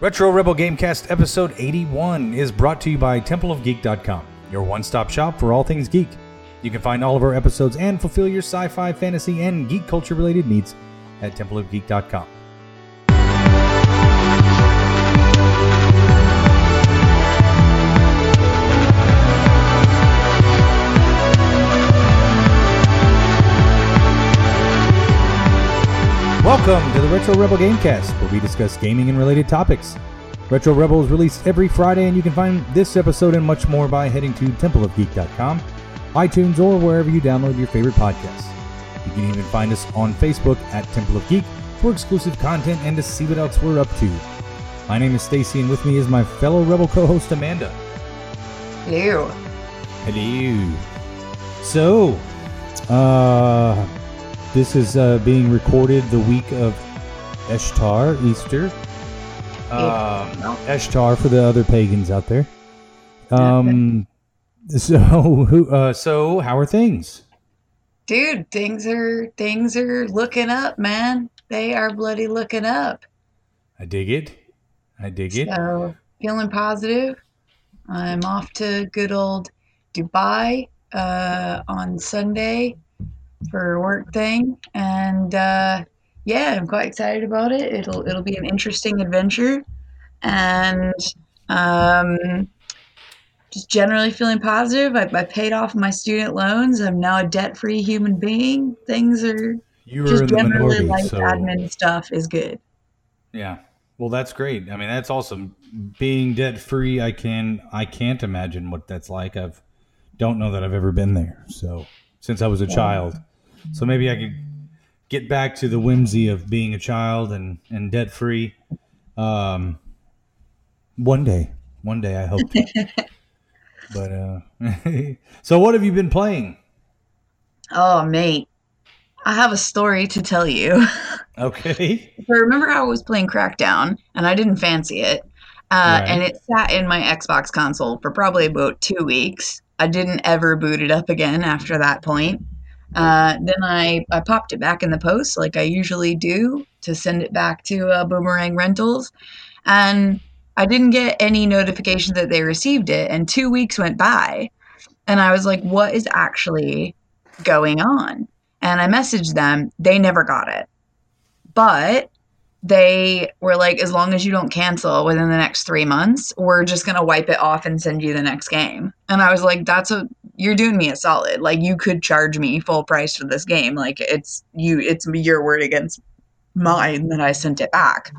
Retro Rebel Gamecast episode 81 is brought to you by TempleOfGeek.com, your one stop shop for all things geek. You can find all of our episodes and fulfill your sci fi, fantasy, and geek culture related needs at TempleOfGeek.com. Welcome to the Retro Rebel Gamecast, where we discuss gaming and related topics. Retro Rebel is released every Friday, and you can find this episode and much more by heading to templeofgeek.com, iTunes, or wherever you download your favorite podcasts. You can even find us on Facebook at Temple of Geek for exclusive content and to see what else we're up to. My name is Stacy, and with me is my fellow Rebel co-host Amanda. Hello. Hello. So, uh, this is uh, being recorded the week of Ishtar, Easter. Um, Ishtar for the other pagans out there. Um, so, who, uh, so how are things? Dude, things are things are looking up, man. They are bloody looking up. I dig it. I dig it. So feeling positive. I'm off to good old Dubai uh, on Sunday for a work thing, and uh, yeah, I'm quite excited about it. It'll it'll be an interesting adventure, and um, just generally feeling positive. I, I paid off my student loans. I'm now a debt free human being. Things are You just generally life so admin stuff is good. yeah. Well, that's great. I mean, that's awesome. Being debt free, I can I can't imagine what that's like. I've don't know that I've ever been there. So since I was a child, so maybe I could get back to the whimsy of being a child and and debt free. Um, one day, one day, I hope. but uh, so what have you been playing? Oh, mate, I have a story to tell you. Okay. So remember how I was playing Crackdown and I didn't fancy it, uh, Right. and it sat in my Xbox console for probably about two weeks. I didn't ever boot it up again after that point. Uh, then I, I popped it back in the post like I usually do to send it back to uh, Boomerang Rentals, and I didn't get any notification that they received it. And two weeks went by, and I was like, "What is actually going on?" And I messaged them. They never got it but they were like, as long as you don't cancel within the next three months, we're just gonna wipe it off and send you the next game. And I was like, that's a you're doing me a solid. Like you could charge me full price for this game. Like it's you it's your word against mine that I sent it back.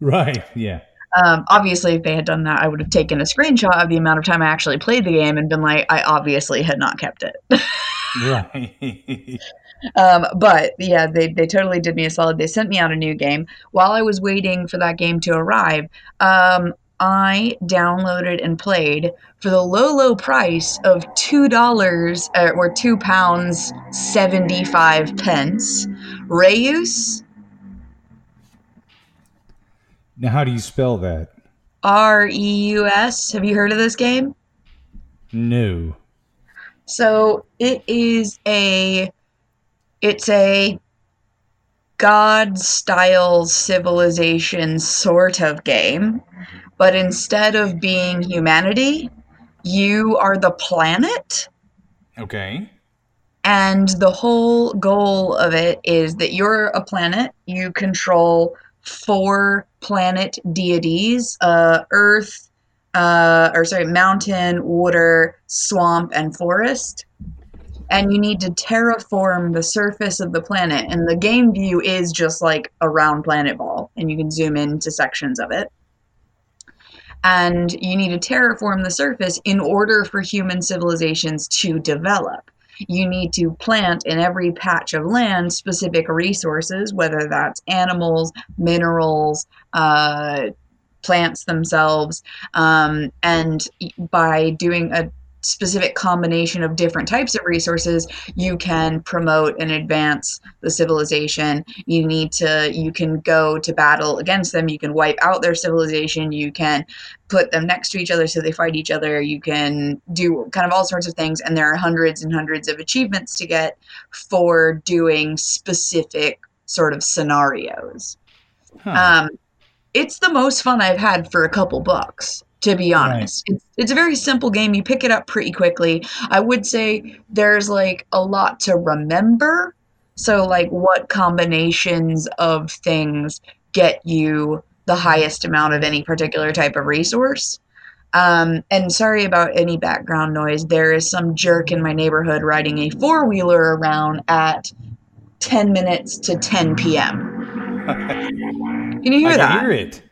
Right. Yeah. Um, obviously, if they had done that, I would have taken a screenshot of the amount of time I actually played the game and been like, I obviously had not kept it. Right. Um, but yeah, they, they totally did me a solid. They sent me out a new game. While I was waiting for that game to arrive, um, I downloaded and played for the low, low price of $2 uh, or £2 75 pence. Reus, now, how do you spell that? R E U S. Have you heard of this game? No. So it is a it's a god style civilization sort of game, but instead of being humanity, you are the planet Okay. and the whole goal of it is that you're a planet, you control four planet deities, uh earth, uh, or sorry, mountain, water, swamp, and forest. And you need to terraform the surface of the planet. And the game view is just like a round planet ball, and you can zoom into sections of it. And you need to terraform the surface in order for human civilizations to develop. You need to plant in every patch of land specific resources, whether that's animals, minerals, uh, plants themselves, um, and by doing a specific combination of different types of resources, you can promote and advance the civilization. You need to, you can go to battle against them. You can wipe out their civilization. You can put them next to each other so they fight each other. You can do kind of all sorts of things. And there are hundreds and hundreds of achievements to get for doing specific sort of scenarios. Huh. um, it's the most fun I've had for a couple bucks. To be honest, right. it's, it's a very simple game. You pick it up pretty quickly. I would say there's like a lot to remember. So, like, what combinations of things get you the highest amount of any particular type of resource? Um, and sorry about any background noise. There is some jerk in my neighborhood riding a four wheeler around at 10 minutes to 10 p.m. Can you hear I that? I hear it.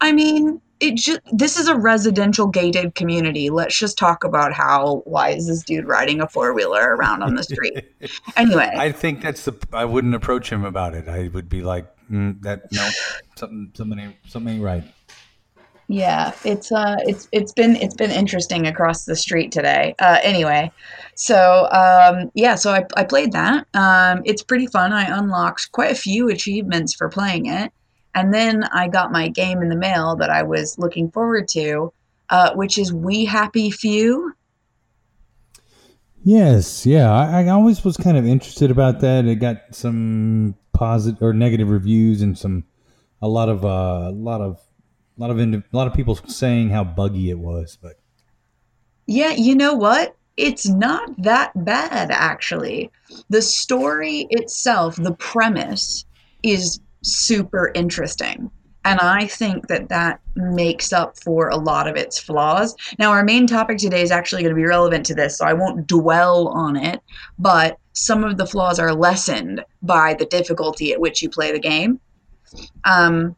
I mean, it just this is a residential gated community. Let's just talk about how why is this dude riding a four wheeler around on the street? anyway, I think that's the. I wouldn't approach him about it. I would be like, mm, that no, something, something, something right. Yeah, it's uh, it's it's been it's been interesting across the street today. Uh, anyway, so um, yeah, so I I played that. Um, it's pretty fun. I unlocked quite a few achievements for playing it, and then I got my game in the mail that I was looking forward to, uh, which is We Happy Few. Yes, yeah, I, I always was kind of interested about that. It got some positive or negative reviews and some a lot of uh, a lot of a lot of a lot of people saying how buggy it was, but yeah, you know what? It's not that bad actually. The story itself, the premise is super interesting. And I think that that makes up for a lot of its flaws. Now, our main topic today is actually going to be relevant to this, so I won't dwell on it, but some of the flaws are lessened by the difficulty at which you play the game. Um,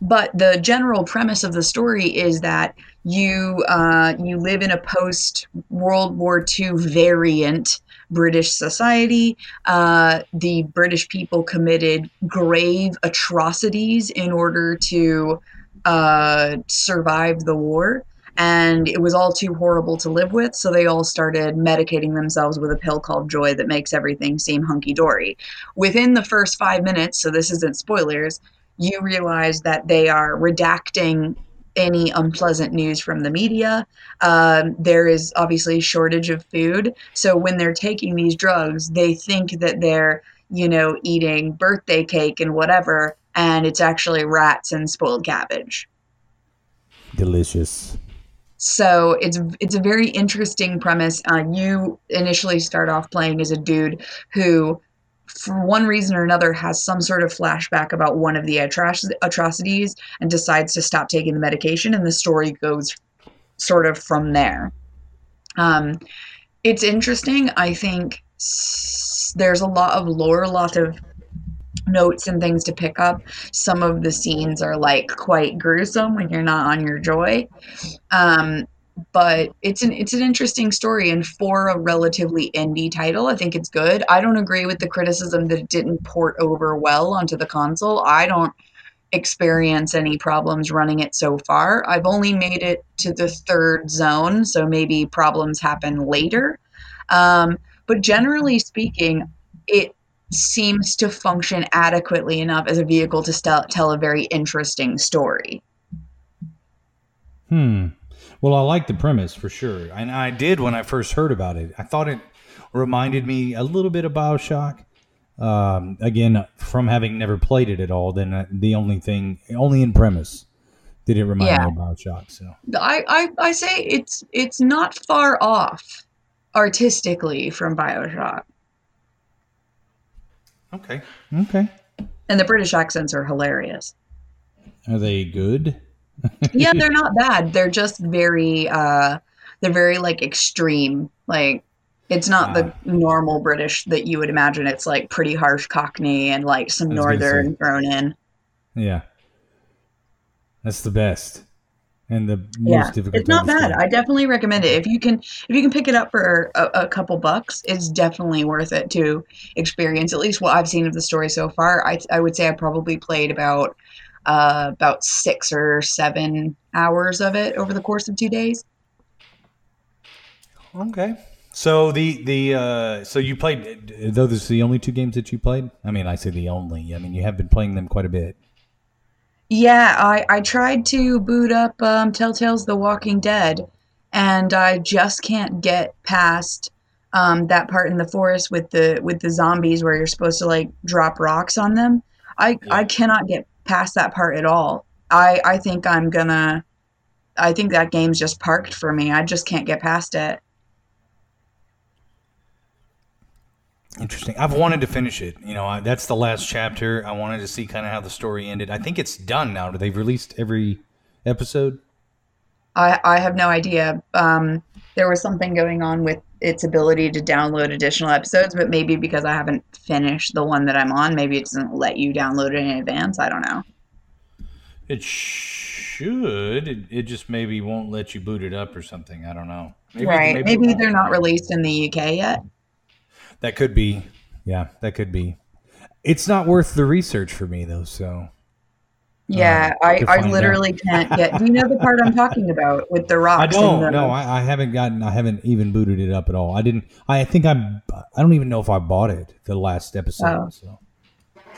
but the general premise of the story is that you uh, you live in a post World War II variant British society. Uh, the British people committed grave atrocities in order to uh, survive the war. And it was all too horrible to live with, so they all started medicating themselves with a pill called Joy that makes everything seem hunky dory. Within the first five minutes, so this isn't spoilers, you realize that they are redacting any unpleasant news from the media. Um, there is obviously a shortage of food. So when they're taking these drugs, they think that they're, you know, eating birthday cake and whatever, and it's actually rats and spoiled cabbage. Delicious. So it's it's a very interesting premise. Uh, you initially start off playing as a dude who for one reason or another has some sort of flashback about one of the atroc- atrocities and decides to stop taking the medication and the story goes sort of from there. Um, it's interesting i think s- there's a lot of lore a lot of notes and things to pick up. Some of the scenes are like quite gruesome when you're not on your joy. Um, but it's an it's an interesting story and for a relatively indie title i think it's good. I don't agree with the criticism that it didn't port over well onto the console. I don't experience any problems running it so far. I've only made it to the third zone so maybe problems happen later. Um, but generally speaking it seems to function adequately enough as a vehicle to st- tell a very interesting story. Hmm well, I like the premise for sure, and I did when I first heard about it. I thought it reminded me a little bit of Bioshock. Um, again, from having never played it at all, then uh, the only thing, only in premise, did it remind yeah. me of Bioshock. So I, I, I say it's it's not far off artistically from Bioshock. Okay. Okay. And the British accents are hilarious. Are they good? Yeah, they're not bad. They're just very uh they're very like extreme. Like it's not the normal British that you would imagine. It's like pretty harsh Cockney and like some northern thrown in. Yeah. That's the best. And the most yeah, difficult. It's not bad. I definitely recommend it. If you can if you can pick it up for a, a couple bucks, it's definitely worth it to experience at least what I've seen of the story so far. I I would say I probably played about uh, about six or seven hours of it over the course of two days. Okay. So the the uh, so you played though this is the only two games that you played. I mean, I say the only. I mean, you have been playing them quite a bit. Yeah, I I tried to boot up um, Telltale's The Walking Dead, and I just can't get past um, that part in the forest with the with the zombies where you're supposed to like drop rocks on them. I yeah. I cannot get past that part at all. I I think I'm gonna. I think that game's just parked for me. I just can't get past it. Interesting. I've wanted to finish it. You know, I, that's the last chapter. I wanted to see kind of how the story ended. I think it's done now. They've released every episode. I I have no idea. Um, there was something going on with its ability to download additional episodes, but maybe because I haven't finished the one that I'm on, maybe it doesn't let you download it in advance. I don't know. It should. It, it just maybe won't let you boot it up or something. I don't know. Maybe, right. Maybe, maybe they're not released in the UK yet. That could be. Yeah, that could be. It's not worth the research for me though, so yeah, uh, I, I literally can't get. Do you know the part I'm talking about with the rocks? I don't. The, no, I, I, haven't gotten. I haven't even booted it up at all. I didn't. I think I'm. I don't even know if I bought it the last episode. Oh. So.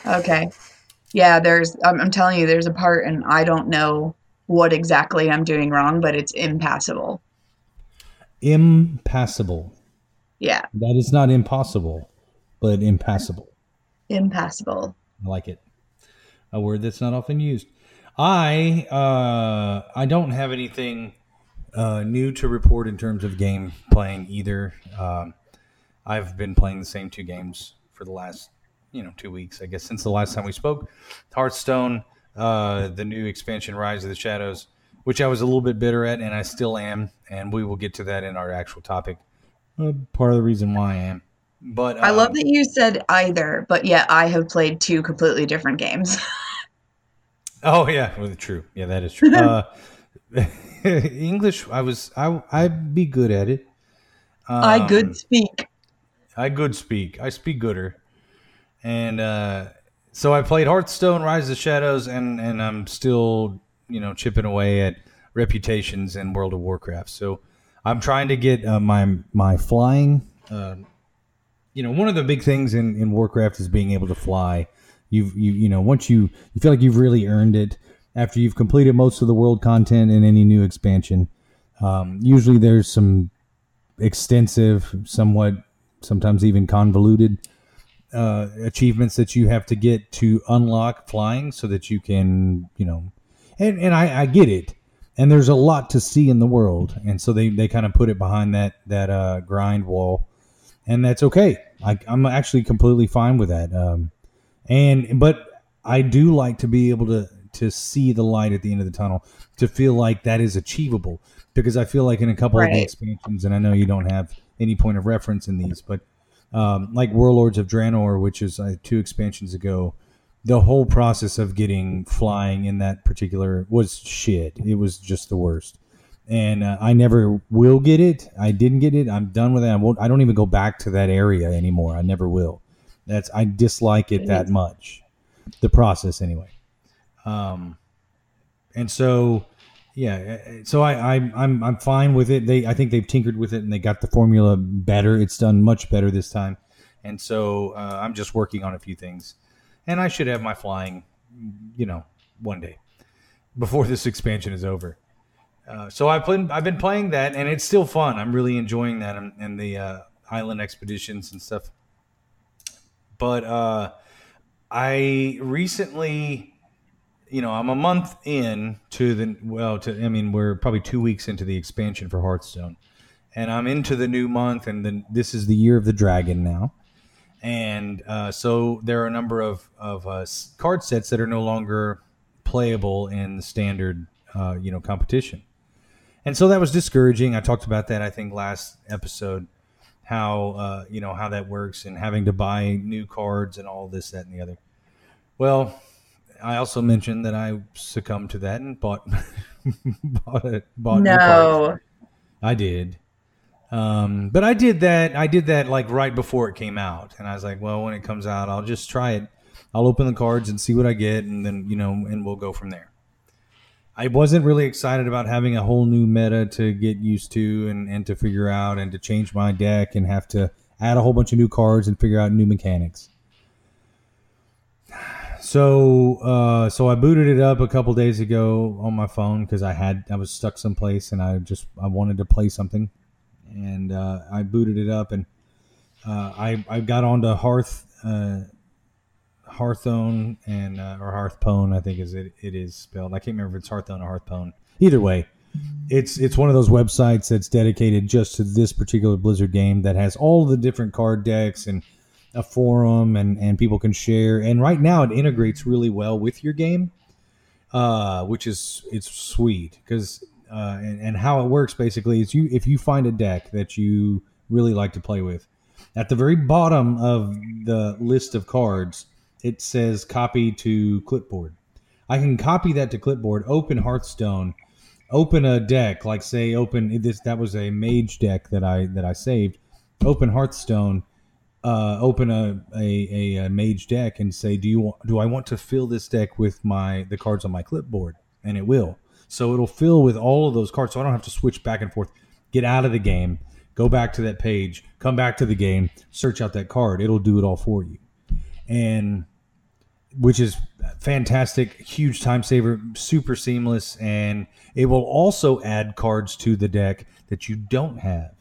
Okay. Yeah, there's. I'm, I'm telling you, there's a part, and I don't know what exactly I'm doing wrong, but it's impassable. Impassable. Yeah. That is not impossible, but impassable. Impassable. I like it a word that's not often used. I uh, I don't have anything uh, new to report in terms of game playing either. Um, I've been playing the same two games for the last you know two weeks, I guess, since the last time we spoke. Hearthstone, uh, the new expansion, Rise of the Shadows, which I was a little bit bitter at, and I still am, and we will get to that in our actual topic. Uh, part of the reason why I am. But I love um, that you said either, but yet I have played two completely different games. oh yeah, well, true. Yeah, that is true. uh, English, I was I I'd be good at it. Um, I good speak. I good speak. I speak gooder, and uh, so I played Hearthstone, Rise of the Shadows, and and I'm still you know chipping away at reputations in World of Warcraft. So I'm trying to get uh, my my flying uh, you know, one of the big things in, in Warcraft is being able to fly. You've you you know once you you feel like you've really earned it after you've completed most of the world content in any new expansion. Um, usually, there's some extensive, somewhat sometimes even convoluted uh, achievements that you have to get to unlock flying, so that you can you know, and and I, I get it. And there's a lot to see in the world, and so they, they kind of put it behind that that uh, grind wall and that's okay. I, am actually completely fine with that. Um, and but I do like to be able to to see the light at the end of the tunnel, to feel like that is achievable. Because I feel like in a couple right. of the expansions, and I know you don't have any point of reference in these, but um, like Warlords of Draenor, which is uh, two expansions ago, the whole process of getting flying in that particular was shit. It was just the worst and uh, I never will get it. I didn't get it. I'm done with it. I won't. I don't even go back to that area anymore. I never will. That's I dislike it that much. The process, anyway. Um, and so, yeah. Uh, so I, I I'm I'm fine with it. They I think they've tinkered with it and they got the formula better. It's done much better this time. And so uh, I'm just working on a few things, and I should have my flying, you know, one day before this expansion is over. Uh, so I've been I've been playing that, and it's still fun. I'm really enjoying that and, and the uh, island expeditions and stuff. But uh, I recently, you know, I'm a month in to the well, to I mean, we're probably two weeks into the expansion for Hearthstone, and I'm into the new month, and then this is the year of the dragon now. And uh, so there are a number of, of uh, card sets that are no longer playable in the standard, uh, you know, competition and so that was discouraging. I talked about that I think last episode, how uh, you know how that works and having to buy new cards and all this, that, and the other. Well, I also mentioned that I succumbed to that and bought bought it. Bought no, I did. Um, but I did that. I did that like right before it came out, and I was like, well, when it comes out, I'll just try it. I'll open the cards and see what I get, and then you know, and we'll go from there. I wasn't really excited about having a whole new meta to get used to and, and to figure out and to change my deck and have to add a whole bunch of new cards and figure out new mechanics. So uh, so I booted it up a couple days ago on my phone because I had I was stuck someplace and I just I wanted to play something, and uh, I booted it up and uh, I I got onto Hearth uh, Hearthstone and uh, or HearthPwn, I think is it, it is spelled. I can't remember if it's Hearthstone or HearthPwn. Either way, it's it's one of those websites that's dedicated just to this particular Blizzard game that has all the different card decks and a forum and and people can share. And right now, it integrates really well with your game, uh, which is it's sweet because uh, and, and how it works basically is you if you find a deck that you really like to play with, at the very bottom of the list of cards, it says copy to clipboard. I can copy that to clipboard, open Hearthstone, open a deck, like say open this that was a mage deck that I that I saved. Open Hearthstone, uh, open a, a, a, mage deck and say, do you do I want to fill this deck with my the cards on my clipboard? And it will. So it'll fill with all of those cards, so I don't have to switch back and forth. Get out of the game, go back to that page, come back to the game, search out that card. It'll do it all for you, and which is fantastic, huge time saver, super seamless, and it will also add cards to the deck that you don't have,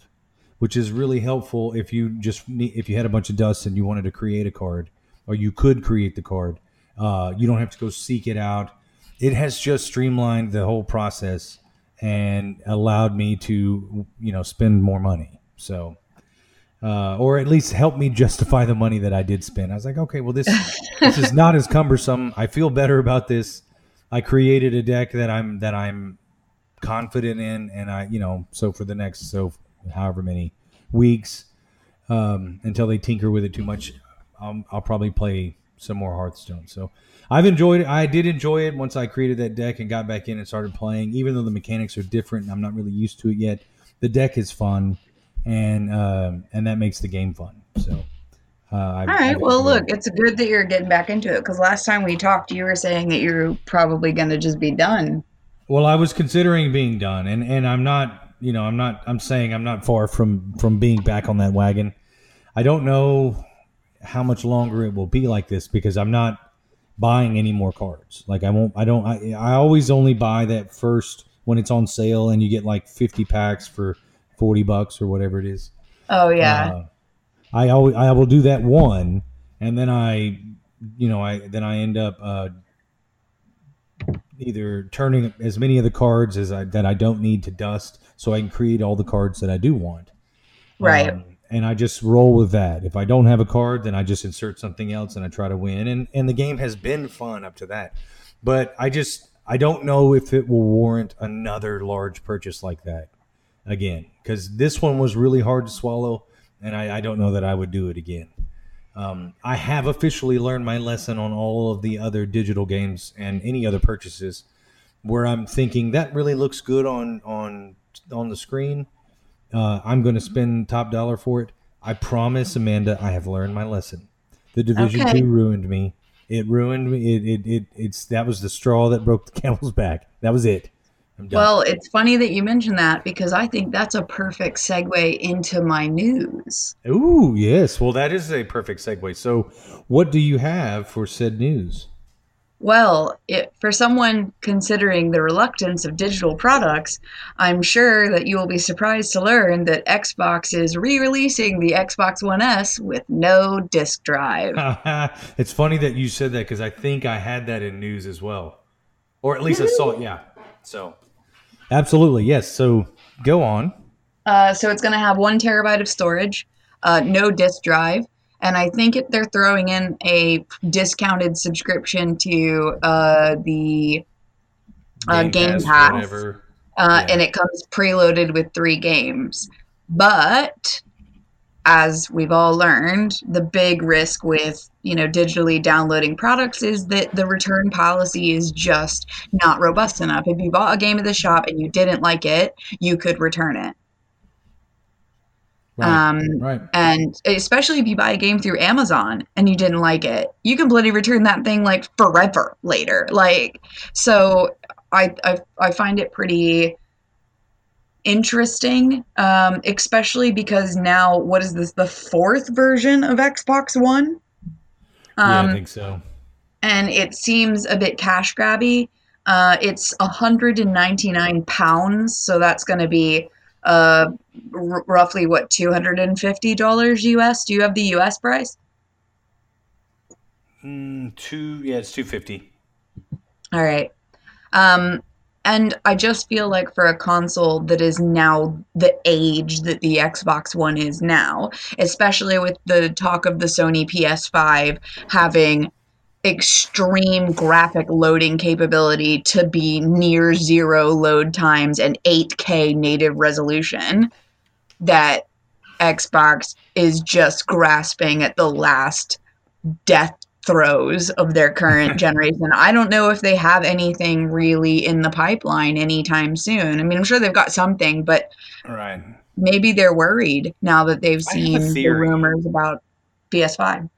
which is really helpful if you just need, if you had a bunch of dust and you wanted to create a card, or you could create the card. Uh, you don't have to go seek it out. It has just streamlined the whole process and allowed me to you know spend more money. So uh, or at least help me justify the money that I did spend. I was like, okay, well this this is not as cumbersome. I feel better about this. I created a deck that I'm that I'm confident in, and I you know so for the next so however many weeks um, until they tinker with it too much, I'll, I'll probably play some more Hearthstone. So I've enjoyed it. I did enjoy it once I created that deck and got back in and started playing. Even though the mechanics are different, I'm not really used to it yet. The deck is fun and um, and that makes the game fun. So. Uh, All right. well, look, it's good that you're getting back into it because last time we talked, you were saying that you're probably going to just be done. Well, I was considering being done, and and I'm not. You know, I'm not. I'm saying I'm not far from from being back on that wagon. I don't know how much longer it will be like this because I'm not buying any more cards. Like I won't. I don't. I, I always only buy that first when it's on sale, and you get like 50 packs for 40 bucks or whatever it is. Oh yeah. Uh, I always I will do that one and then I you know I then I end up uh, either turning as many of the cards as I that I don't need to dust so I can create all the cards that I do want. Right. Um, and I just roll with that. If I don't have a card, then I just insert something else and I try to win. And and the game has been fun up to that. But I just I don't know if it will warrant another large purchase like that again because this one was really hard to swallow, and I, I don't know that I would do it again. Um, I have officially learned my lesson on all of the other digital games and any other purchases where I'm thinking that really looks good on on on the screen. Uh, I'm going to spend top dollar for it. I promise, Amanda, I have learned my lesson. The Division okay. Two ruined me. It ruined me. It, it, it it's that was the straw that broke the camel's back. That was it. Well, it's funny that you mentioned that because I think that's a perfect segue into my news. Ooh, yes. Well, that is a perfect segue. So, what do you have for said news? Well, it, for someone considering the reluctance of digital products, I'm sure that you will be surprised to learn that Xbox is re releasing the Xbox One S with no disk drive. it's funny that you said that because I think I had that in news as well. Or at least I saw it, yeah. So Absolutely, yes. So go on. Uh, so it's going to have one terabyte of storage, uh, no disk drive, and I think it, they're throwing in a discounted subscription to uh, the uh, Game, Game Pass, Pass uh, yeah. and it comes preloaded with three games. But as we've all learned, the big risk with you know digitally downloading products is that the return policy is just not robust enough. If you bought a game at the shop and you didn't like it, you could return it. Right, um, right. And especially if you buy a game through Amazon and you didn't like it, you can bloody return that thing like forever later. Like, so I I, I find it pretty interesting, um, especially because now what is this? The fourth version of Xbox One. Um, yeah, I um, think so. And it seems a bit cash grabby. Uh, it's 199 pounds, so that's going to be uh, r- roughly what 250 dollars US. Do you have the US price? Mm, two, yeah, it's two fifty. All right. Um, and I just feel like for a console that is now the age that the Xbox One is now, especially with the talk of the Sony PS5 having extreme graphic loading capability to be near zero load times and 8K native resolution, that Xbox is just grasping at the last death throes of their current generation. I don't know if they have anything really in the pipeline anytime soon. I mean, I'm sure they've got something, but Right. maybe they're worried now that they've I have a seen the rumors about PS5.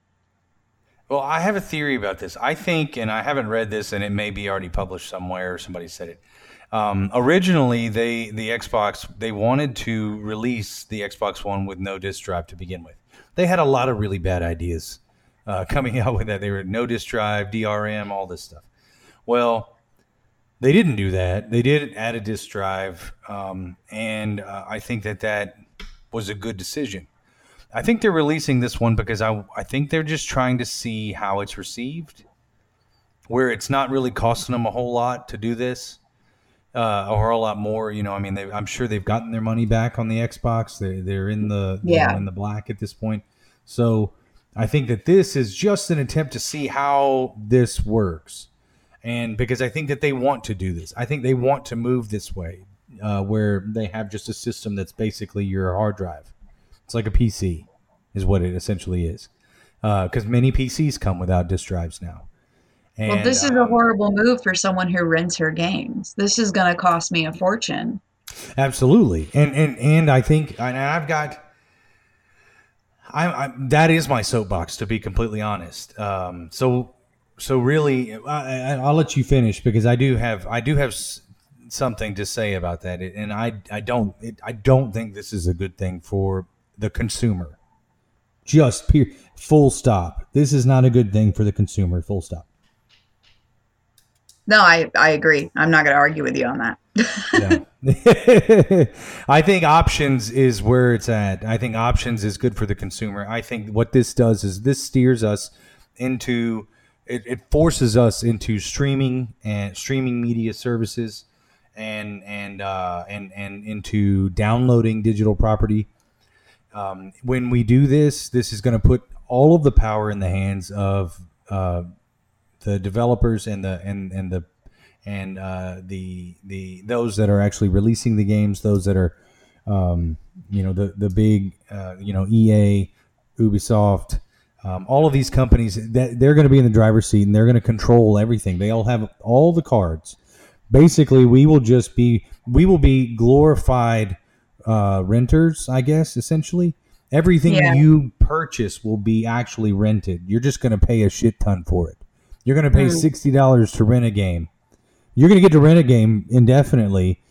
Well, I have a theory about this. I think, and I haven't read this, and it may be already published somewhere. Or somebody said it. Um, originally, they the Xbox they wanted to release the Xbox One with no disk drive to begin with. They had a lot of really bad ideas uh, coming out with that. They were no disk drive, DRM, all this stuff. Well, they didn't do that. They did add a disk drive, um, and uh, I think that that was a good decision. I think they're releasing this one because I I think they're just trying to see how it's received, where it's not really costing them a whole lot to do this, uh, or a lot more. You know, I mean, they, I'm sure they've gotten their money back on the Xbox. They they're in the Yeah. know, in the black at this point. So I think that this is just an attempt to see how this works, and because I think that they want to do this. I think they want to move this way, uh, where they have just a system that's basically your hard drive. It's like a PC, is what it essentially is. Because many PCs come without disk drives now. And, well, this is a um, horrible move for someone who rents her games. This is going to cost me a fortune. absolutely, and and and I think, and I've got, I, I that is my soapbox to be completely honest. Um, so so really, I, I, I'll let you finish because I do have I do have s- something to say about that, and I I don't it, I don't think this is a good thing for the consumer. Just full stop. This is not a good thing for the consumer. Full stop. No, I, I agree. I'm not going to argue with you on that. I think options is where it's at. I think options is good for the consumer. I think what this does is this steers us into it, it forces us into streaming and streaming media services and and uh, and and into downloading digital property. Um, when we do this, this is going to put all of the power in the hands of uh, the developers and the and and the and uh, the the those that are actually releasing the games, those that are um, you know the the big uh, you know EA, Ubisoft, um, all of these companies that they're going to be in the driver's seat and they're going to control everything. They all have all the cards. Basically, we will just be we will be glorified uh, renters, I guess. Essentially, everything Yeah. you purchase will be actually rented. You're just going to pay a shit ton for it. You're going to pay Mm. sixty dollars to rent a game. You're going to get to rent a game indefinitely,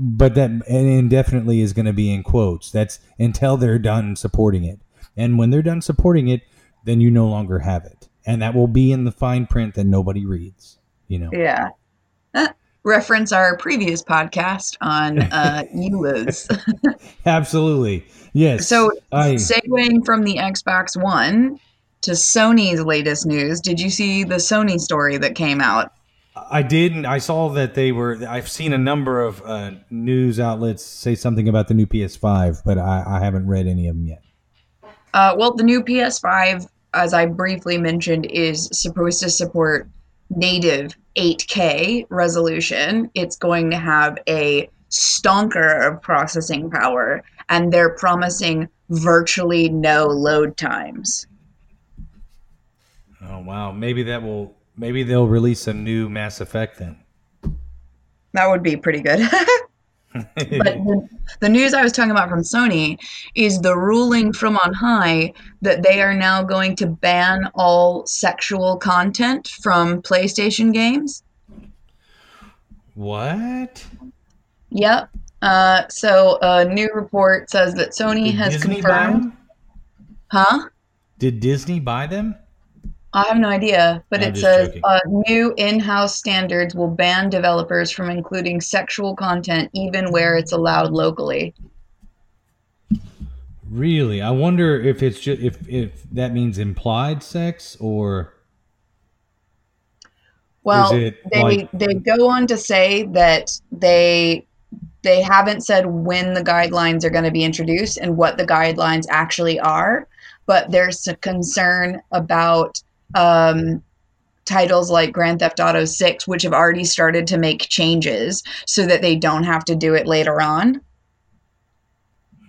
but that and indefinitely is going to be in quotes. That's until they're done supporting it. And when they're done supporting it, then you no longer have it, and that will be in the fine print that nobody reads. You know. Yeah. Uh, reference our previous podcast on uh, EULAs. Absolutely. Yes. So, I segueing from the Xbox One to Sony's latest news, did you see the Sony story that came out? I didn't. I saw that they were. I've seen a number of uh, news outlets say something about the new PS5, but I, I haven't read any of them yet. Uh, well, the new PS5, as I briefly mentioned, is supposed to support native 8K resolution. It's going to have a stonker of processing power, and they're promising virtually no load times. Oh wow. Maybe that will. Maybe they'll release a new Mass Effect then. That would be pretty good. but the, the news I was talking about from Sony is the ruling from on high that they are now going to ban all sexual content from PlayStation games. what? Yep. Uh, so a new report says that Sony Did has Disney buy confirmed. them? Huh? Did Disney buy them? I have no idea, but I'm it says uh, new in-house standards will ban developers from including sexual content even where it's allowed locally. Really? I wonder if it's just if if that means implied sex or Well, they like they go on to say that they they haven't said when the guidelines are going to be introduced and what the guidelines actually are, but there's a concern about um, titles like Grand Theft Auto 6, which have already started to make changes so that they don't have to do it later on.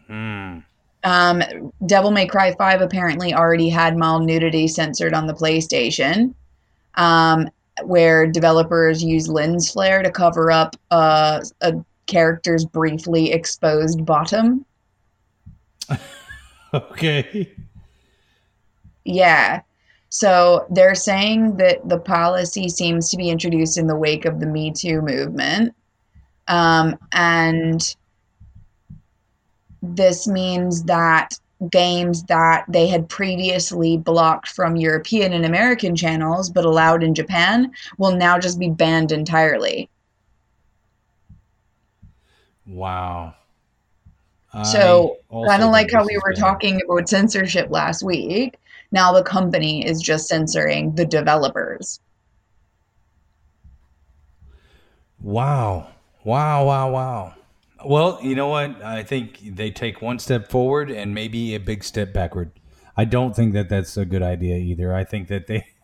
hmm, Um, Devil May Cry 5 apparently already had mild nudity censored on the PlayStation, um, where developers use lens flare to cover up uh, a character's briefly exposed bottom. okay. Yeah. So they're saying that the policy seems to be introduced in the wake of the Me Too movement. Um, and this means that games that they had previously blocked from European and American channels but allowed in Japan will now just be banned entirely. Wow. So, kind of like how we were bad. talking about censorship last week, now the company is just censoring the developers. Wow. Wow, wow, wow. Well, you know what? I think they take one step forward and maybe a big step backward. I don't think that that's a good idea either. I think that they.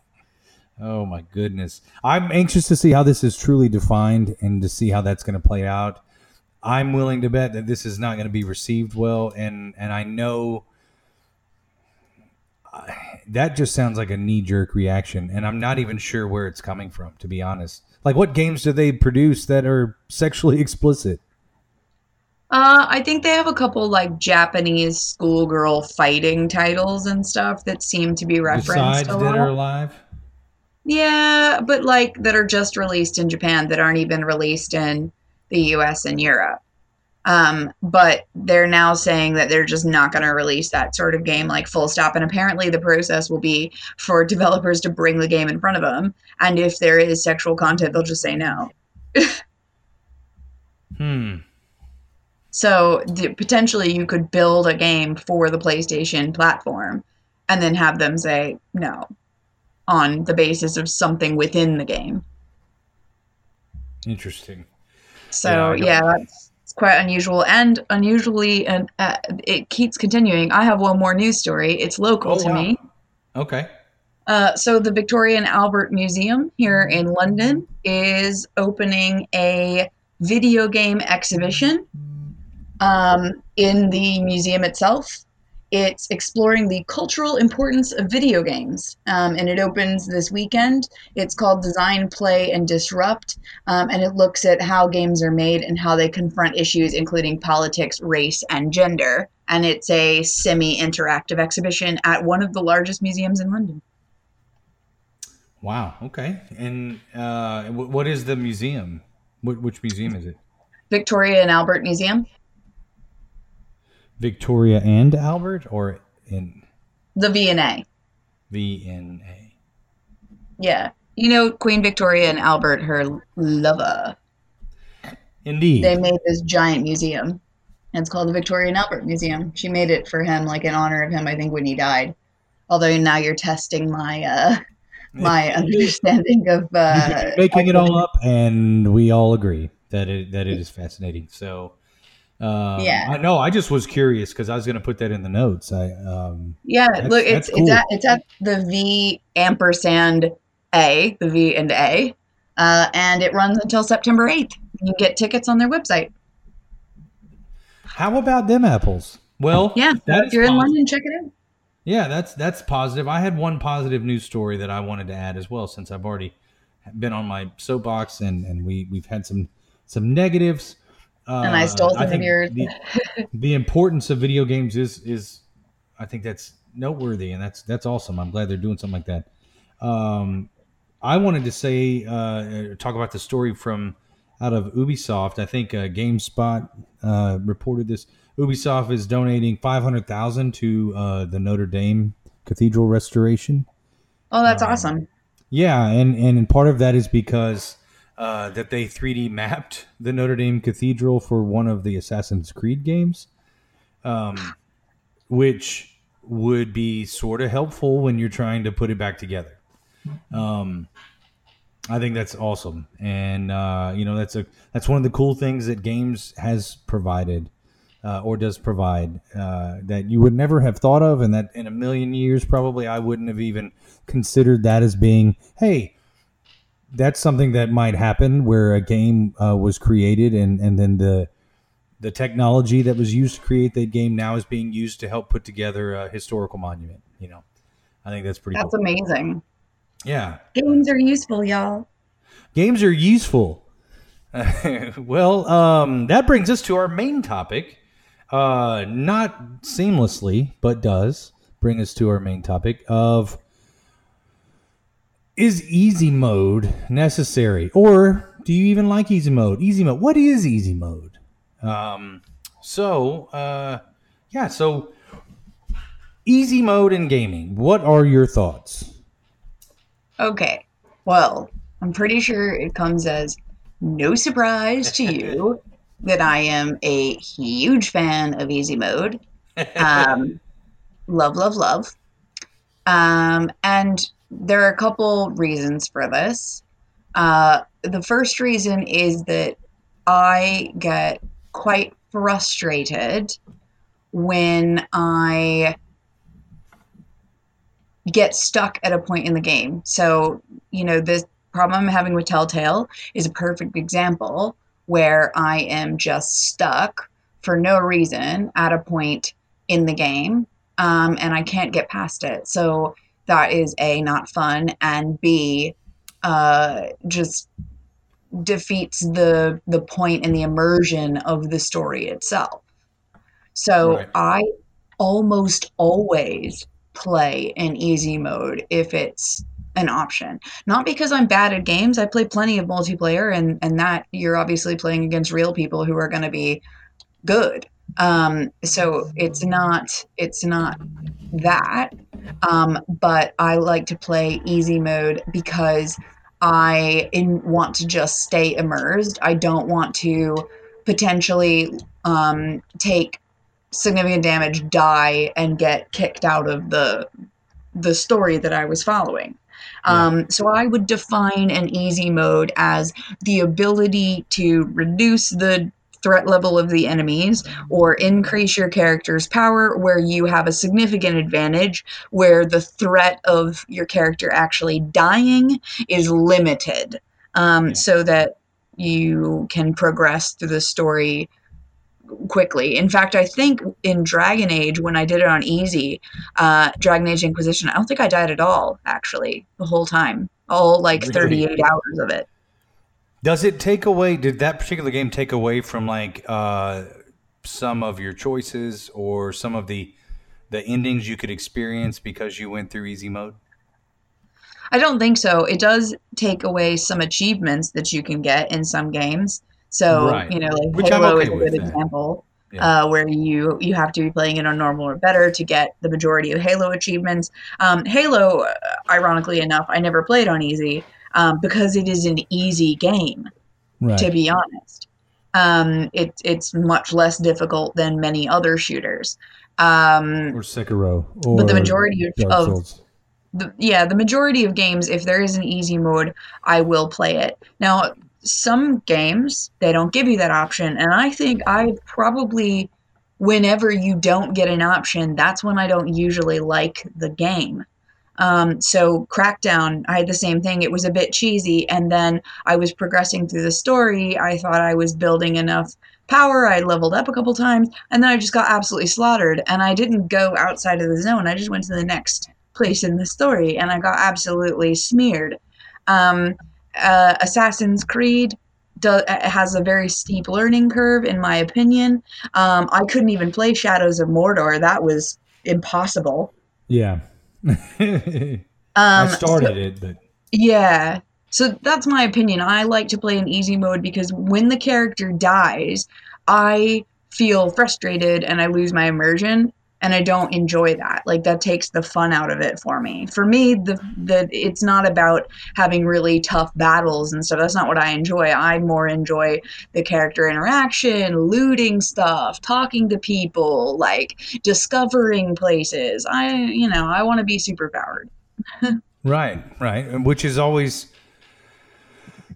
Oh my goodness. I'm anxious to see how this is truly defined and to see how that's going to play out. I'm willing to bet that this is not going to be received well and and I know that just sounds like a knee jerk reaction and I'm not even sure where it's coming from to be honest. Like what games do they produce that are sexually explicit? Uh, I think they have a couple like Japanese schoolgirl fighting titles and stuff that seem to be referenced Besides a Dead or. Alive? Yeah, but like that are just released in Japan that aren't even released in the US and Europe. Um, but they're now saying that they're just not going to release that sort of game like full stop. And apparently, the process will be for developers to bring the game in front of them. And if there is sexual content, they'll just say no. Hmm. So the, potentially, you could build a game for the PlayStation platform and then have them say no on the basis of something within the game. Interesting. So Yeah, yeah, that's quite unusual and unusually, and uh, it keeps continuing. I have one more news story. It's local Oh, to wow. me. Okay. Uh, so the Victoria and Albert Museum here in London is opening a video game exhibition um, in the museum itself. It's exploring the cultural importance of video games, um, and it opens this weekend. It's called Design, Play, and Disrupt, um, and it looks at how games are made and how they confront issues including politics, race, and gender. And it's a semi interactive exhibition at one of the largest museums in London. Wow. Okay. And uh, what is the museum? Which museum is it? Victoria and Albert Museum, Victoria and Albert, or in the V&A. VNA? Yeah. You know Queen Victoria and Albert, her lover. Indeed. They made this giant museum. And it's called the Victoria and Albert Museum. She made it for him, like in honor of him, I think, when he died. Although now you're testing my uh, my understanding of uh, making it all up, and we all agree that it that it is fascinating. So, um, Yeah. I know. I just was curious because I was going to put that in the notes. I um, Yeah, look, it's cool. it's at it's at the V ampersand A, the V and A, uh, and it runs until September eighth. You get tickets on their website. how about them apples? Well, Yeah, if you're in. London, check it out. Yeah, that's that's positive. I had one positive news story that I wanted to add as well, since I've already been on my soapbox and and we we've had some some negatives. Uh, And I stole some of think yours. The, the importance of video games is is I think that's noteworthy and that's that's awesome. I'm glad they're doing something like that. Um, I wanted to say uh, talk about the story from out of Ubisoft. I think uh, GameSpot uh, reported this. Ubisoft is donating five hundred thousand to uh, the Notre Dame Cathedral restoration. Oh, that's Um, awesome. Yeah, and and part of that is because uh, that they 3D mapped the Notre Dame Cathedral for one of the Assassin's Creed games, um, which would be sort of helpful when you're trying to put it back together. Um, I think that's awesome, and uh, you know that's a that's one of the cool things that games has provided uh, or does provide uh, that you would never have thought of, and that in a million years probably I wouldn't have even considered that as being hey. That's something that might happen where a game uh, was created and, and then the the technology that was used to create that game now is being used to help put together a historical monument. You know, I think that's pretty. That's cool. amazing. Yeah, Games are useful, y'all. games are useful. well, um, that brings us to our main topic. Uh, not seamlessly, but does bring us to our main topic of is easy mode necessary, or do you even like easy mode? Easy mode. What is easy mode? Um, so, uh, yeah. So, easy mode in gaming. What are your thoughts? Okay. Well, I'm pretty sure it comes as no surprise to you that I am a huge fan of easy mode. Um, love, love, love. Um, and there are a couple reasons for this. Uh, the first reason is that I get quite frustrated when I get stuck at a point in the game. So, you know, this problem I'm having with Telltale is a perfect example where I am just stuck for no reason at a point in the game um, and I can't get past it. So, that is A, not fun, and B, uh, just defeats the the point and the immersion of the story itself. So Right. I almost always play in easy mode if it's an option. Not because I'm bad at games. I play plenty of multiplayer and and that you're obviously playing against real people who are going to be good. Um, so it's not it's not that. Um, but I like to play easy mode because I in, want to just stay immersed. I don't want to potentially um, take significant damage, die, and get kicked out of the the story that I was following. Um, so I would define an easy mode as the ability to reduce the threat level of the enemies or increase your character's power where you have a significant advantage where the threat of your character actually dying is limited um, so that you can progress through the story quickly. In fact, I think in Dragon Age, when I did it on easy, uh, Dragon Age Inquisition, I don't think I died at all, actually, the whole time. All like Really? 38 hours of it. Does it take away? Did that particular game take away from like uh, some of your choices or some of the the endings you could experience because you went through easy mode? I don't think so. It does take away some achievements that you can get in some games. So, Right. you know, like Which Halo okay is a good that. example. Yeah. Uh, where you you have to be playing it on normal or better to get the majority of Halo achievements. Um, Halo, ironically enough, I never played on easy um, because it is an easy game. Right. to be honest. Um, it, it's much less difficult than many other shooters. Um, or Sekiro. Or but the majority of, of the, yeah, the majority of games, if there is an easy mode, I will play it. Now, some games they don't give you that option, and I think I probably, whenever you don't get an option, that's when I don't usually like the game. Um, so Crackdown, I had the same thing. It was a bit cheesy, and then I was progressing through the story. I thought I was building enough power. I leveled up a couple times, and then I just got absolutely slaughtered. And I didn't go outside of the zone. I just went to the next place in the story, and I got absolutely smeared. Um, uh, Assassin's Creed do, has a very steep learning curve, in my opinion. Um, I couldn't even play Shadows of Mordor. That was impossible. Yeah. Um, I so- started it, but yeah. So that's my opinion. I like to play in easy mode because when the character dies, I feel frustrated and I lose my immersion and I don't enjoy that. Like that takes the fun out of it for me. For me, the the it's not about having really tough battles and stuff. That's not what I enjoy. I more enjoy the character interaction, looting stuff, talking to people, like discovering places. I you know, I want to be super powered. right, right, which is always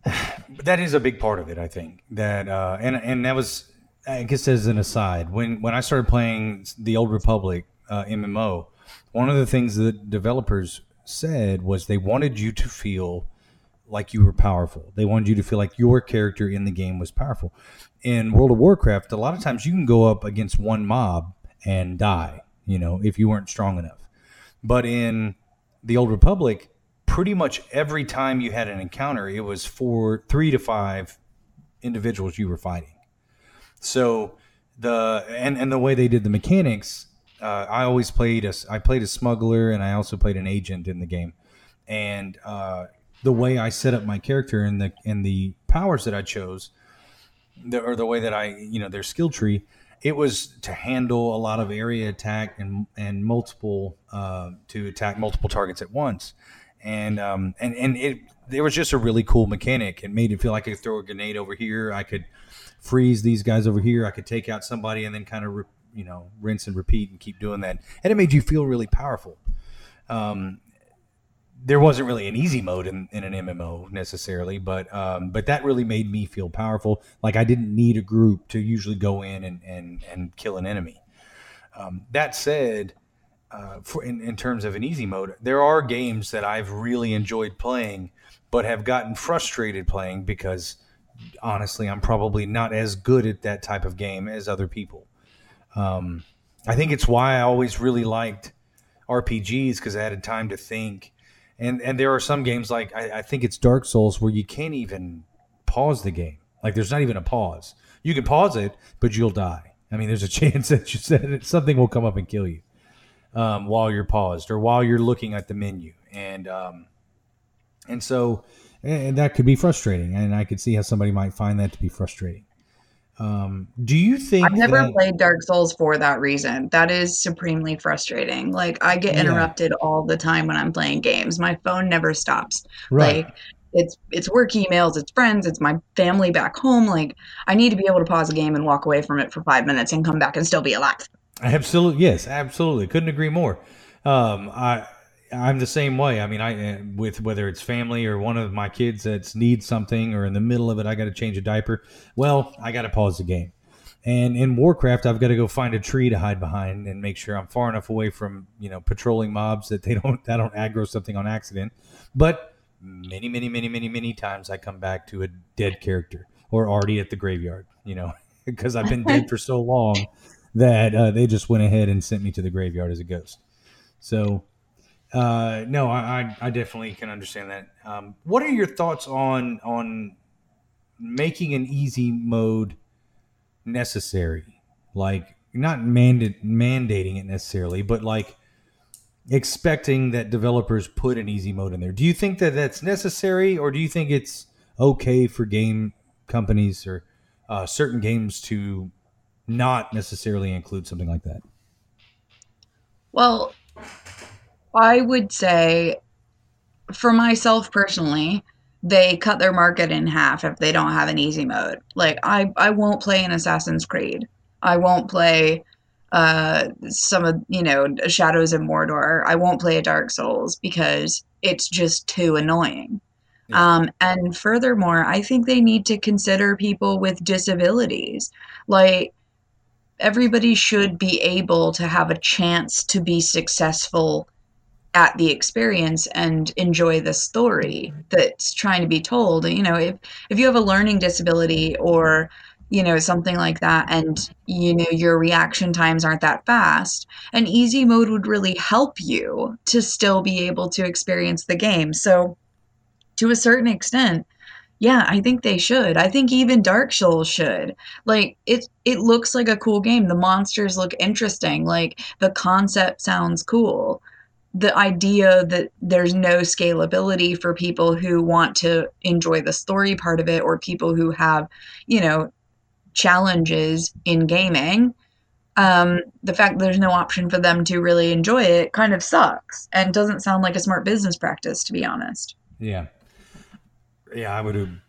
that is a big part of it. I think that, uh, and and that was, I guess, as an aside, when when I started playing the Old Republic uh, MMO, one of the things that developers said was they wanted you to feel like you were powerful. They wanted you to feel like your character in the game was powerful. In World of Warcraft, a lot of times you can go up against one mob and die, you know, if you weren't strong enough. But in the Old Republic, pretty much every time you had an encounter, it was for three to five individuals you were fighting. So the and and the way they did the mechanics, uh, I always played a I played a smuggler and I also played an agent in the game, and uh, the way I set up my character and the and the powers that I chose, the, or the way that I you know their skill tree, it was to handle a lot of area attack and and multiple uh, to attack multiple targets at once, and um, and and it there was just a really cool mechanic. It made it feel like I could throw a grenade over here, I could freeze these guys over here, I could take out somebody, and then kind of re, you know rinse and repeat and keep doing that, and it made you feel really powerful. Um, there wasn't really an easy mode in, in an MMO necessarily, but um, but that really made me feel powerful. Like I didn't need a group to usually go in and and, and kill an enemy. Um, that said, uh, for in, in terms of an easy mode, there are games that I've really enjoyed playing, but have gotten frustrated playing because honestly, I'm probably not as good at that type of game as other people. Um, I think it's why I always really liked RPGs because I had time to think and and there are some games like I, I think it's Dark Souls where you can't even pause the game. Like there's not even a pause. You can pause it, but you'll die. I mean, there's a chance that you said something will come up and kill you um, while you're paused or while you're looking at the menu, and um, and so and that could be frustrating. And I could see how somebody might find that to be frustrating. Um, do you think I've never that, played Dark Souls for that reason. That is supremely frustrating. Like I get Yeah. interrupted all the time when I'm playing games. My phone never stops. right? Like it's it's work emails, it's friends, it's my family back home. Like I need to be able to pause a game and walk away from it for five minutes and come back and still be alive. Absolutely, yes, absolutely. Couldn't agree more. Um, I I'm the same way. I mean, I uh, with whether it's family or one of my kids that needs something, or in the middle of it, I got to change a diaper. Well, I got to pause the game. And in Warcraft, I've got to go find a tree to hide behind and make sure I'm far enough away from you know patrolling mobs that they don't I don't aggro something on accident. But many, many, many, many, many times I come back to a dead character or already at the graveyard. You know, because I've been dead for so long that uh, they just went ahead and sent me to the graveyard as a ghost. So, uh, no, I, I, definitely can understand that. Um, what are your thoughts on on making an easy mode necessary? Like not mandate mandating it necessarily, but like expecting that developers put an easy mode in there. Do you think that that's necessary, or do you think it's okay for game companies or uh, certain games to not necessarily include something like that? Well, I would say for myself personally, they cut their market in half if they don't have an easy mode. Like I, I won't play an Assassin's Creed. I won't play uh, some of you know Shadows of Mordor. I won't play a Dark Souls because it's just too annoying. Yeah. Um, and furthermore, I think they need to consider people with disabilities. Like everybody should be able to have a chance to be successful at the experience and enjoy the story that's trying to be told. You know, if if you have a learning disability or you know something like that and you know your reaction times aren't that fast an easy mode would really help you to still be able to experience the game. So to a certain extent yeah i think they should. I think even dark souls should. Like it it looks like a cool game. The monsters look interesting. Like the concept sounds cool the idea that there's no scalability for people who want to enjoy the story part of it or people who have you know challenges in gaming um, the fact there's no option for them to really enjoy it kind of sucks and doesn't sound like a smart business practice to be honest. Yeah, yeah, I would,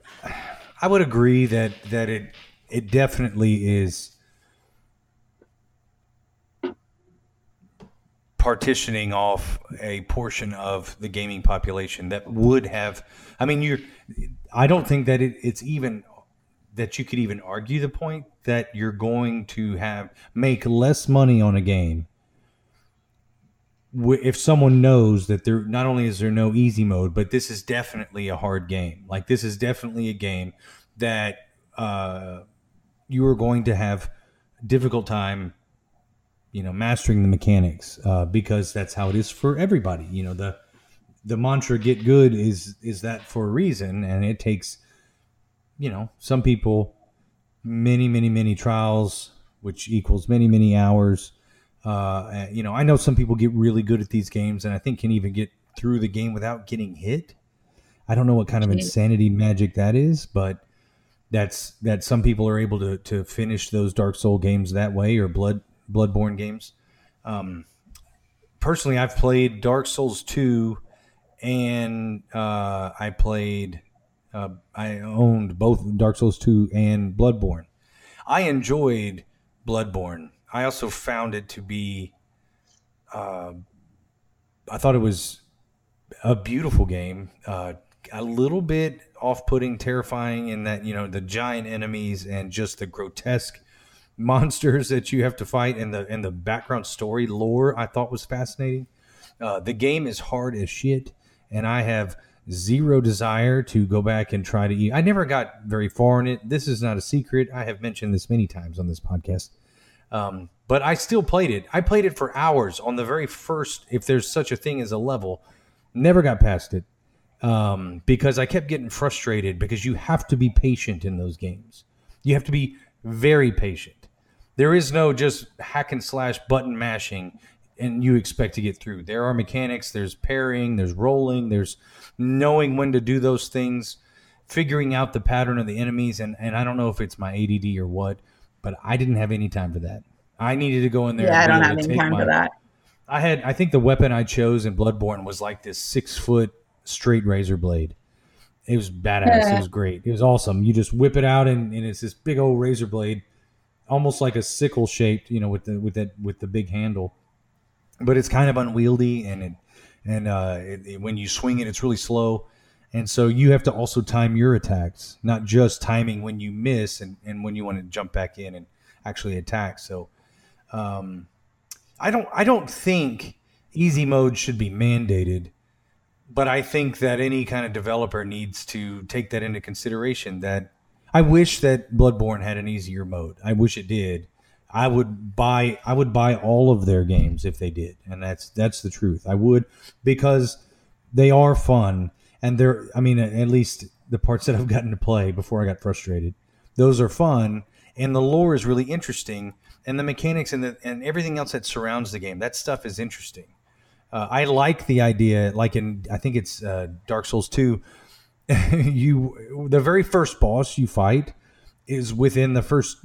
I would agree that that it it definitely is partitioning off a portion of the gaming population that would have. I mean, you're. I don't think that it, it's even that you could even argue the point that you're going to have make less money on a game if someone knows that there not only is there no easy mode, but this is definitely a hard game. Like this is definitely a game that uh, you are going to have difficult time, you know, mastering the mechanics uh, because that's how it is for everybody. You know the the mantra "get good" is is that for a reason, and it takes you know some people many many many trials, which equals many many hours uh, you know, I know some people get really good at these games, and I think can even get through the game without getting hit. I don't know what kind of insanity magic that is, but that's that some people are able to to finish those Dark Soul games that way or Blood Bloodborne games. Um, personally, I've played Dark Souls two, and uh, I played. Uh, I owned both Dark Souls two and Bloodborne. I enjoyed Bloodborne I also found it to be. Uh, I thought it was a beautiful game. Uh, a little bit off-putting, terrifying in that you know the giant enemies and just the grotesque monsters that you have to fight, and the and the background story lore I thought was fascinating. Uh, the game is hard as shit, and I have zero desire to go back and try to eat. I never got very far in it. This is not a secret. I have mentioned this many times on this podcast. Um, but I still played it. I played it for hours on the very first, if there's such a thing as a level. Never got past it um, because I kept getting frustrated because you have to be patient in those games. You have to be very patient. There is no just hack and slash button mashing and you expect to get through. There are mechanics, there's parrying, there's rolling, there's knowing when to do those things, figuring out the pattern of the enemies. And, and I don't know if it's my ADD or what, but I didn't have any time for that. I needed to go in there. Yeah, I don't have any time my, for that. I had, I think the weapon I chose in Bloodborne was like this six foot straight razor blade. It was badass. it was great. It was awesome. You just whip it out, and, and it's this big old razor blade, almost like a sickle shaped, you know, with the with that with the big handle. But it's kind of unwieldy, and it and uh, it, it, when you swing it, it's really slow. And so you have to also time your attacks, not just timing when you miss and, and when you want to jump back in and actually attack. So um, I don't I don't think easy mode should be mandated, but I think that any kind of developer needs to take that into consideration. That I wish that Bloodborne had an easier mode. I wish it did. I would buy I would buy all of their games if they did, and that's that's the truth. I would because they are fun and they're i mean at least the parts that i've gotten to play before i got frustrated those are fun and the lore is really interesting and the mechanics and the and everything else that surrounds the game that stuff is interesting uh, i like the idea like in i think it's uh, dark souls 2 you the very first boss you fight is within the first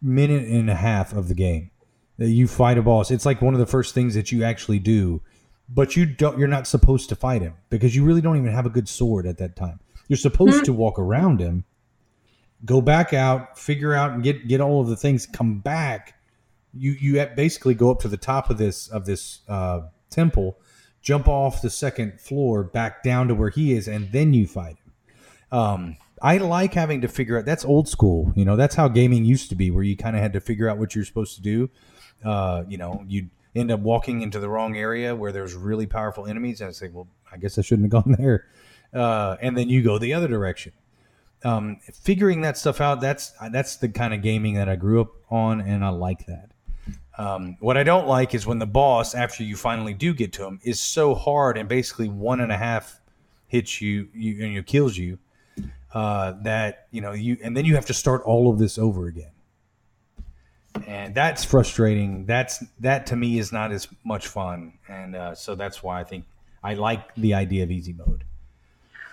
minute and a half of the game. That you fight a boss. It's like one of the first things that you actually do but you don't you're not supposed to fight him because you really don't even have a good sword at that time. You're supposed mm-hmm. to walk around him go back out figure out and get get all of the things come back. You you basically go up to the top of this of this uh, temple jump off the second floor back down to where he is and then you fight him um, i like having to figure out that's old school you know that's how gaming used to be where you kind of had to figure out what you're supposed to do uh, you know you end up walking into the wrong area where there's really powerful enemies, and I say, well, I guess I shouldn't have gone there. Uh, and then you go the other direction. Um, figuring that stuff out, that's that's the kind of gaming that I grew up on, and I like that. Um, what I don't like is when the boss, after you finally do get to him, is so hard and basically one and a half hits you, you and you kills you. Uh, that you know you, and then you have to start all of this over again and that's frustrating. That's that to me is not as much fun, and uh, so that's why I think I like the idea of easy mode.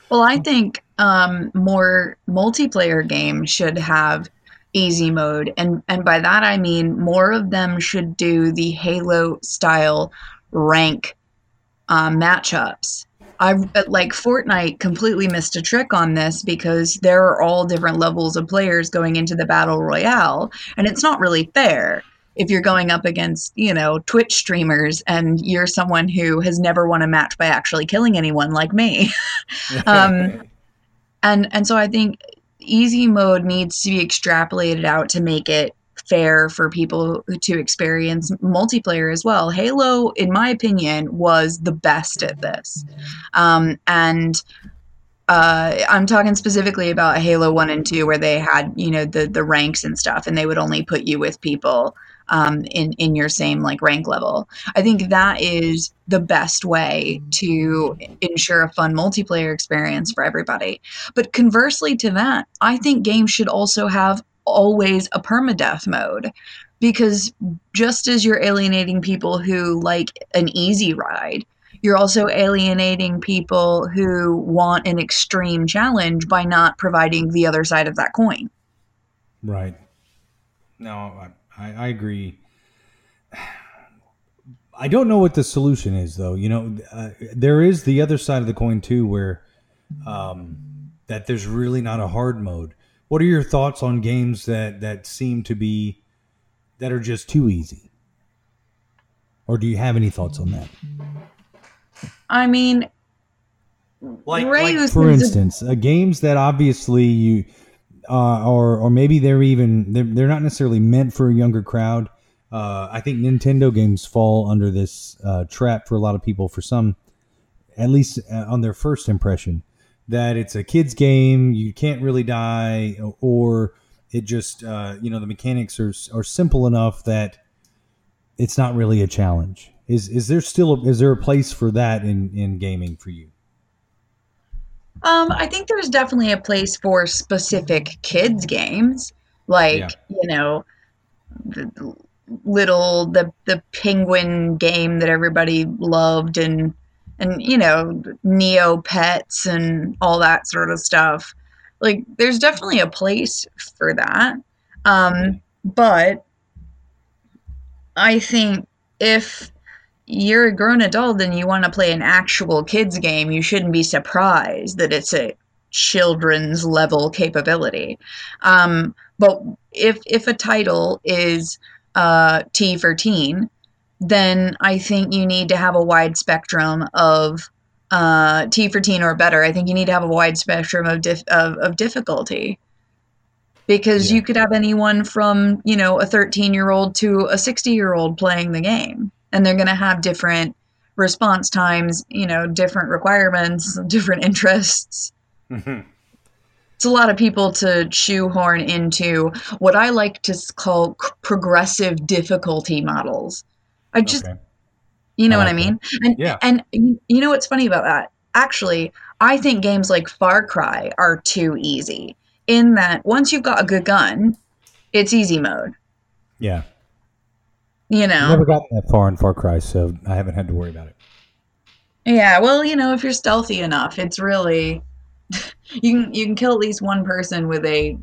Well, I think um, more multiplayer games should have easy mode, and and by that I mean more of them should do the Halo style rank uh, matchups I like Fortnite completely missed a trick on this because there are all different levels of players going into the battle royale, and it's not really fair. if you're going up against, you know, Twitch streamers and you're someone who has never won a match by actually killing anyone like me. um, and and so I think easy mode needs to be extrapolated out to make it fair for people to experience multiplayer as well. Halo, in my opinion, was the best at this. Um, and uh, I'm talking specifically about Halo 1 and 2, where they had, you know, the, the ranks and stuff, and they would only put you with people um, in, in your same like rank level. I think that is the best way to ensure a fun multiplayer experience for everybody. But conversely to that, I think games should also have always a permadeath mode because just as you're alienating people who like an easy ride, you're also alienating people who want an extreme challenge by not providing the other side of that coin. Right. No, I, I agree. I don't know what the solution is, though. You know, uh, there is the other side of the coin too, where um, that there's really not a hard mode. What are your thoughts on games that that seem to be that are just too easy? Or do you have any thoughts on that? I mean, like, like for instance, uh, games that obviously you uh, or or maybe they're even they're, they're not necessarily meant for a younger crowd. Uh, I think Nintendo games fall under this uh, trap for a lot of people. For some, at least uh, on their first impression, that it's a kids game, you can't really die, or it just uh, you know the mechanics are are simple enough that it's not really a challenge. Is is there still a, is there a place for that in in gaming for you? Um, I think there's definitely a place for specific kids games, like yeah. you know, the little the the penguin game that everybody loved and and you know Neopets and all that sort of stuff like there's definitely a place for that um but i think if you're a grown adult and you want to play an actual kids game you shouldn't be surprised that it's a children's level capability um but if if a title is uh t for teen then I think you need to have a wide spectrum of uh, T for teen or better. I think you need to have a wide spectrum of dif- of, of difficulty because yeah. you could have anyone from you know a 13 year old to a 60 year old playing the game, and they're going to have different response times, you know, different requirements, different interests. Mm-hmm. It's a lot of people to shoehorn into what I like to call progressive difficulty models I just, okay. you know what I mean? And yeah. and you know what's funny about that? Actually, I think games like Far Cry are too easy. In that, once you've got a good gun, it's easy mode. Yeah. You know, I've never gotten that far in Far Cry, so I haven't had to worry about it. Yeah, well, you know, if you're stealthy enough, it's really you can you can kill at least one person with a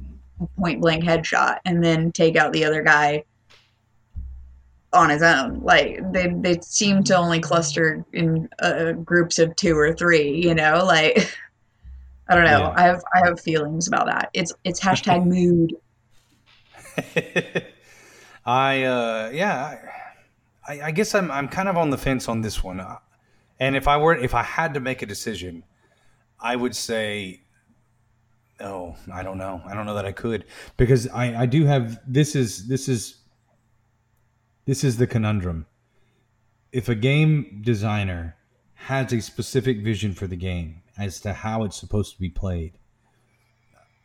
point blank headshot, and then take out the other guy on his own. Like they they seem to only cluster in uh, groups of two or three. You know, like I don't know. Yeah. I have I have feelings about that. It's it's hashtag mood. I uh yeah, I, I guess I'm I'm kind of on the fence on this one. And if I were if I had to make a decision, I would say no, I don't know. I don't know that I could because I, I do have this is this is this is the conundrum. If a game designer has a specific vision for the game as to how it's supposed to be played,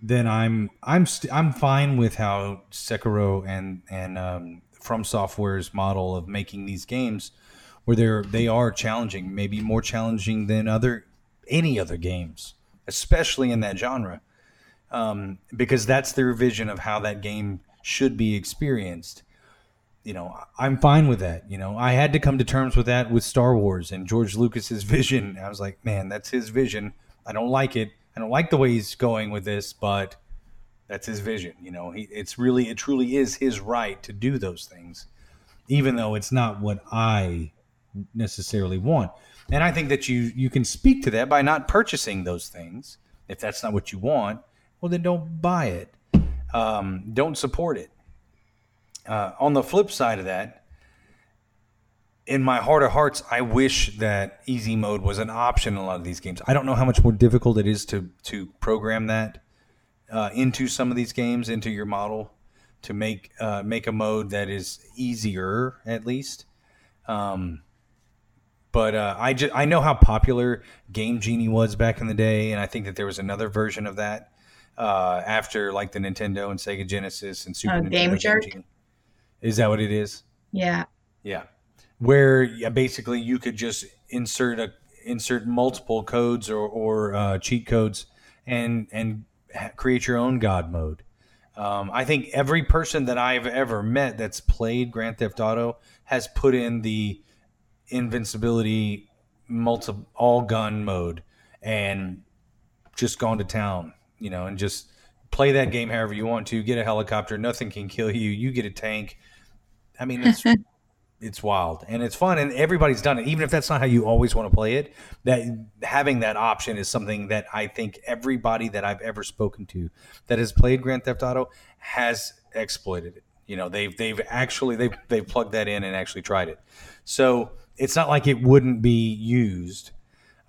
then I'm I'm st- I'm fine with how Sekiro and and um, From Software's model of making these games, where they're they are challenging, maybe more challenging than other any other games, especially in that genre, um, because that's their vision of how that game should be experienced you know, I'm fine with that. You know, I had to come to terms with that with Star Wars and George Lucas's vision. I was like, man, that's his vision. I don't like it. I don't like the way he's going with this, but that's his vision. You know, he, it's really, it truly is his right to do those things, even though it's not what I necessarily want. And I think that you you can speak to that by not purchasing those things. If that's not what you want, well, then don't buy it. Um, don't support it uh, on the flip side of that, in my heart of hearts, I wish that easy mode was an option in a lot of these games. I don't know how much more difficult it is to to program that uh, into some of these games, into your model, to make uh, make a mode that is easier at least. Um, but uh, I just I know how popular Game Genie was back in the day, and I think that there was another version of that uh, after like the Nintendo and Sega Genesis and Super Uh, Nintendo. Game Shark? Genie. Is that what it is? Yeah. Yeah, where basically you could just insert a insert multiple codes or, or uh, cheat codes and and create your own God mode. Um, I think every person that I've ever met that's played Grand Theft Auto has put in the invincibility multi all gun mode and just gone to town, you know, and just play that game however you want to. Get a helicopter, nothing can kill you. You get a tank. I mean, it's it's wild and it's fun, and everybody's done it. Even if that's not how you always want to play it, that having that option is something that I think everybody that I've ever spoken to that has played Grand Theft Auto has exploited it. You know, they've they've actually they've they've plugged that in and actually tried it. So it's not like it wouldn't be used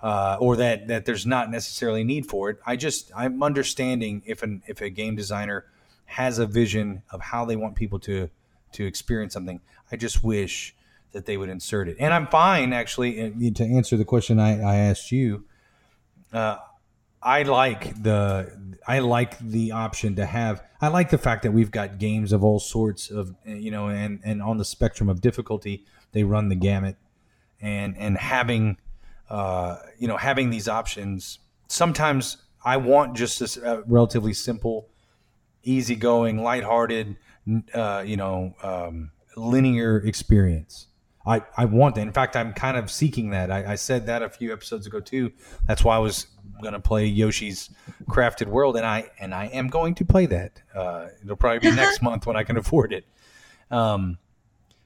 uh, or that that there's not necessarily need for it. I just I'm understanding if an if a game designer has a vision of how they want people to to experience something. I just wish that they would insert it. And I'm fine actually to answer the question I, I asked you. Uh, I like the I like the option to have. I like the fact that we've got games of all sorts of you know, and and on the spectrum of difficulty, they run the gamut, and and having, uh, you know, having these options. Sometimes I want just this uh, relatively simple, easygoing, lighthearted, uh, you know, um, linear experience. I, I want that. In fact, I'm kind of seeking that. I, I said that a few episodes ago too. That's why I was going to play Yoshi's Crafted World, and I and I am going to play that. Uh, it'll probably be next month when I can afford it. Um,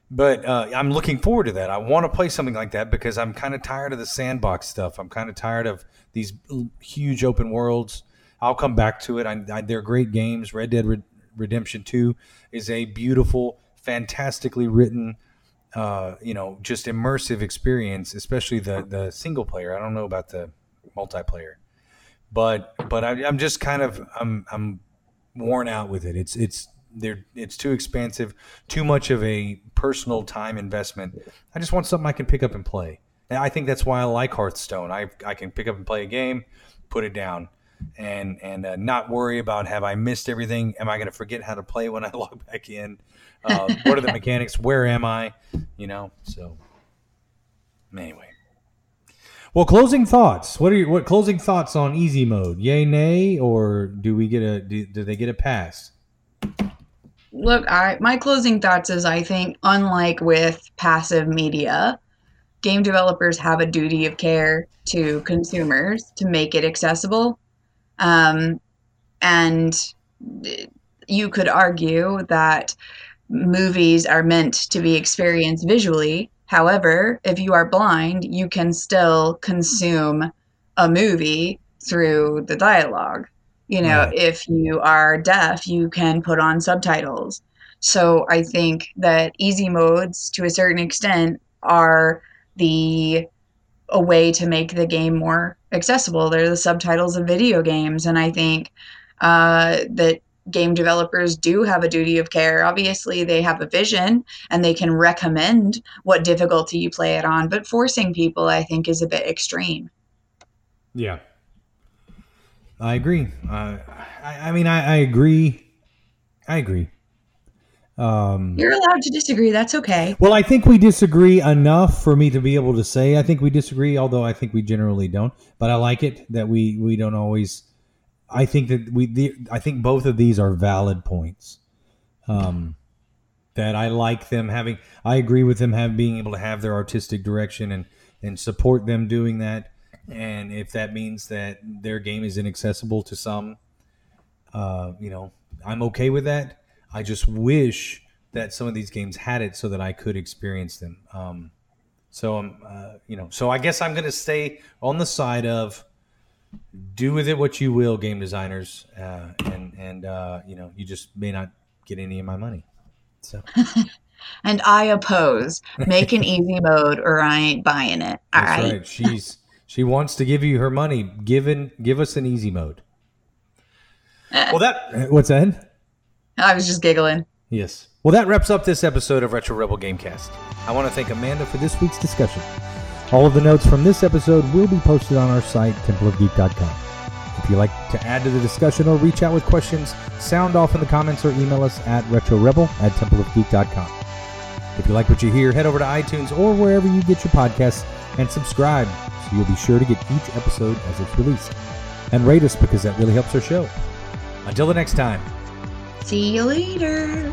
but uh, I'm looking forward to that. I want to play something like that because I'm kind of tired of the sandbox stuff. I'm kind of tired of these huge open worlds. I'll come back to it. I, I, they're great games. Red Dead Red- Redemption Two is a beautiful, fantastically written uh, you know, just immersive experience, especially the the single player. I don't know about the multiplayer, but but I, I'm just kind of I'm I'm worn out with it. It's it's they're it's too expansive, too much of a personal time investment. I just want something I can pick up and play. And I think that's why I like Hearthstone. I I can pick up and play a game, put it down, and and uh, not worry about have I missed everything? Am I going to forget how to play when I log back in? Uh, what are the mechanics? Where am I? You know. So anyway. Well, closing thoughts. What are your what closing thoughts on easy mode? Yay, nay, or do we get a do, do they get a pass? Look, I my closing thoughts is I think unlike with passive media, game developers have a duty of care to consumers to make it accessible. Um, and you could argue that movies are meant to be experienced visually. However, if you are blind, you can still consume a movie through the dialogue. You know, Right. if you are deaf, you can put on subtitles. So I think that easy modes, to a certain extent, are the a way to make the game more accessible. They're the subtitles of video games, and I think uh, that game developers do have a duty of care. Obviously, they have a vision and they can recommend what difficulty you play it on, but forcing people, I think, is a bit extreme. Yeah, I agree. Uh, I, I mean, I, I agree. I agree. Um, You're allowed to disagree. That's okay. well, I think we disagree enough for me to be able to say I think we disagree, although I think we generally don't. But I like it that we we don't always. I think that we. The, I think both of these are valid points. Um, that I like them having. I agree with them having being able to have their artistic direction and and support them doing that. And if that means that their game is inaccessible to some, uh, you know, I'm okay with that. I just wish that some of these games had it so that I could experience them. Um, so um, uh, you know, so I guess I'm going to stay on the side of do with it what you will, game designers, uh, and and uh, you know, you just may not get any of my money. So And I oppose. Make an easy mode or I ain't buying it. All that's right. right. She's she wants to give you her money. Given give us an easy mode. Well, that what's that? I was just giggling. Yes. Well, that wraps up this episode of Retro Rebel Gamecast. I want to thank Amanda for this week's discussion. All of the notes from this episode will be posted on our site, templeofgeek.com. If you'd like to add to the discussion or reach out with questions, sound off in the comments or email us at retrorebel at templeofgeek.com. If you like what you hear, head over to iTunes or wherever you get your podcasts and subscribe so you'll be sure to get each episode as it's released. And rate us because that really helps our show. Until the next time. See you later.